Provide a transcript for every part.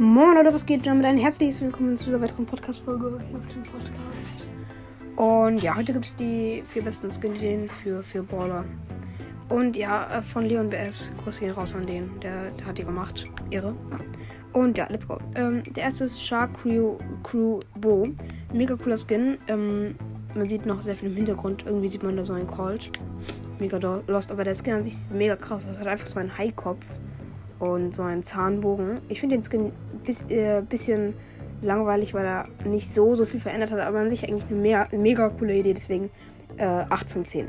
Moin Leute, was geht? Damit ein herzliches Willkommen zu dieser weiteren Podcast-Folge auf dem Podcast. Und ja, heute gibt es die vier besten Skin-Ideen für, für Baller. Und ja, äh, von Leon BS. Grüße gehen raus an den. Der, der hat die gemacht. Irre. Und ja, let's go. Ähm, der erste ist Shark Crew, Crew Bo. Mega cooler Skin. Ähm, man sieht noch sehr viel im Hintergrund. Irgendwie sieht man da so einen Colt. Mega lost. Aber der Skin an sich ist mega krass. Das hat einfach so einen High-Kopf und so einen Zahnbogen. Ich finde den Skin bis, äh, bisschen langweilig, weil er nicht so, so viel verändert hat, aber an sich eigentlich eine mega, mega coole Idee, deswegen äh, 8 von 10.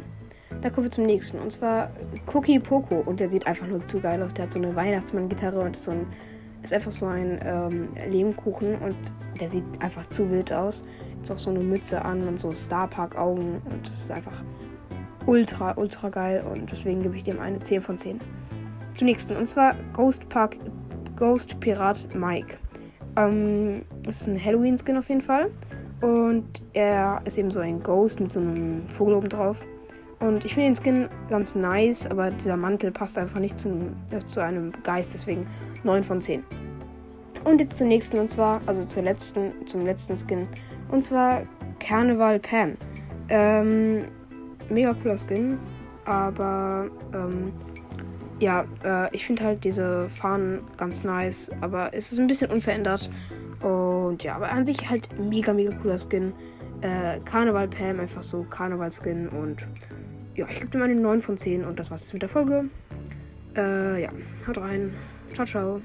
Da kommen wir zum nächsten und zwar Cookie Poco und der sieht einfach nur zu geil aus. Der hat so eine Weihnachtsmann-Gitarre und ist, so ein, ist einfach so ein ähm, Lehmkuchen und der sieht einfach zu wild aus. Jetzt auch so eine Mütze an und so Starpark-Augen und das ist einfach ultra, ultra geil und deswegen gebe ich dem eine 10 von 10 zum nächsten. Und zwar Ghost Park, Ghost Pirat Mike. Ähm, ist ein Halloween-Skin auf jeden Fall. Und er ist eben so ein Ghost mit so einem Vogel oben drauf. Und ich finde den Skin ganz nice, aber dieser Mantel passt einfach nicht zu, äh, zu einem Geist, deswegen 9 von 10. Und jetzt zum nächsten, und zwar, also zur letzten, zum letzten Skin. Und zwar Carnival Pan. Ähm, mega cooler Skin, aber ähm, ja, äh, ich finde halt diese Fahnen ganz nice, aber es ist ein bisschen unverändert. Und ja, aber an sich halt mega, mega cooler Skin. Äh, Karneval Pam, einfach so Karneval-Skin. Und ja, ich gebe dem eine 9 von 10 und das war's jetzt mit der Folge. Äh, ja, haut rein. Ciao, ciao.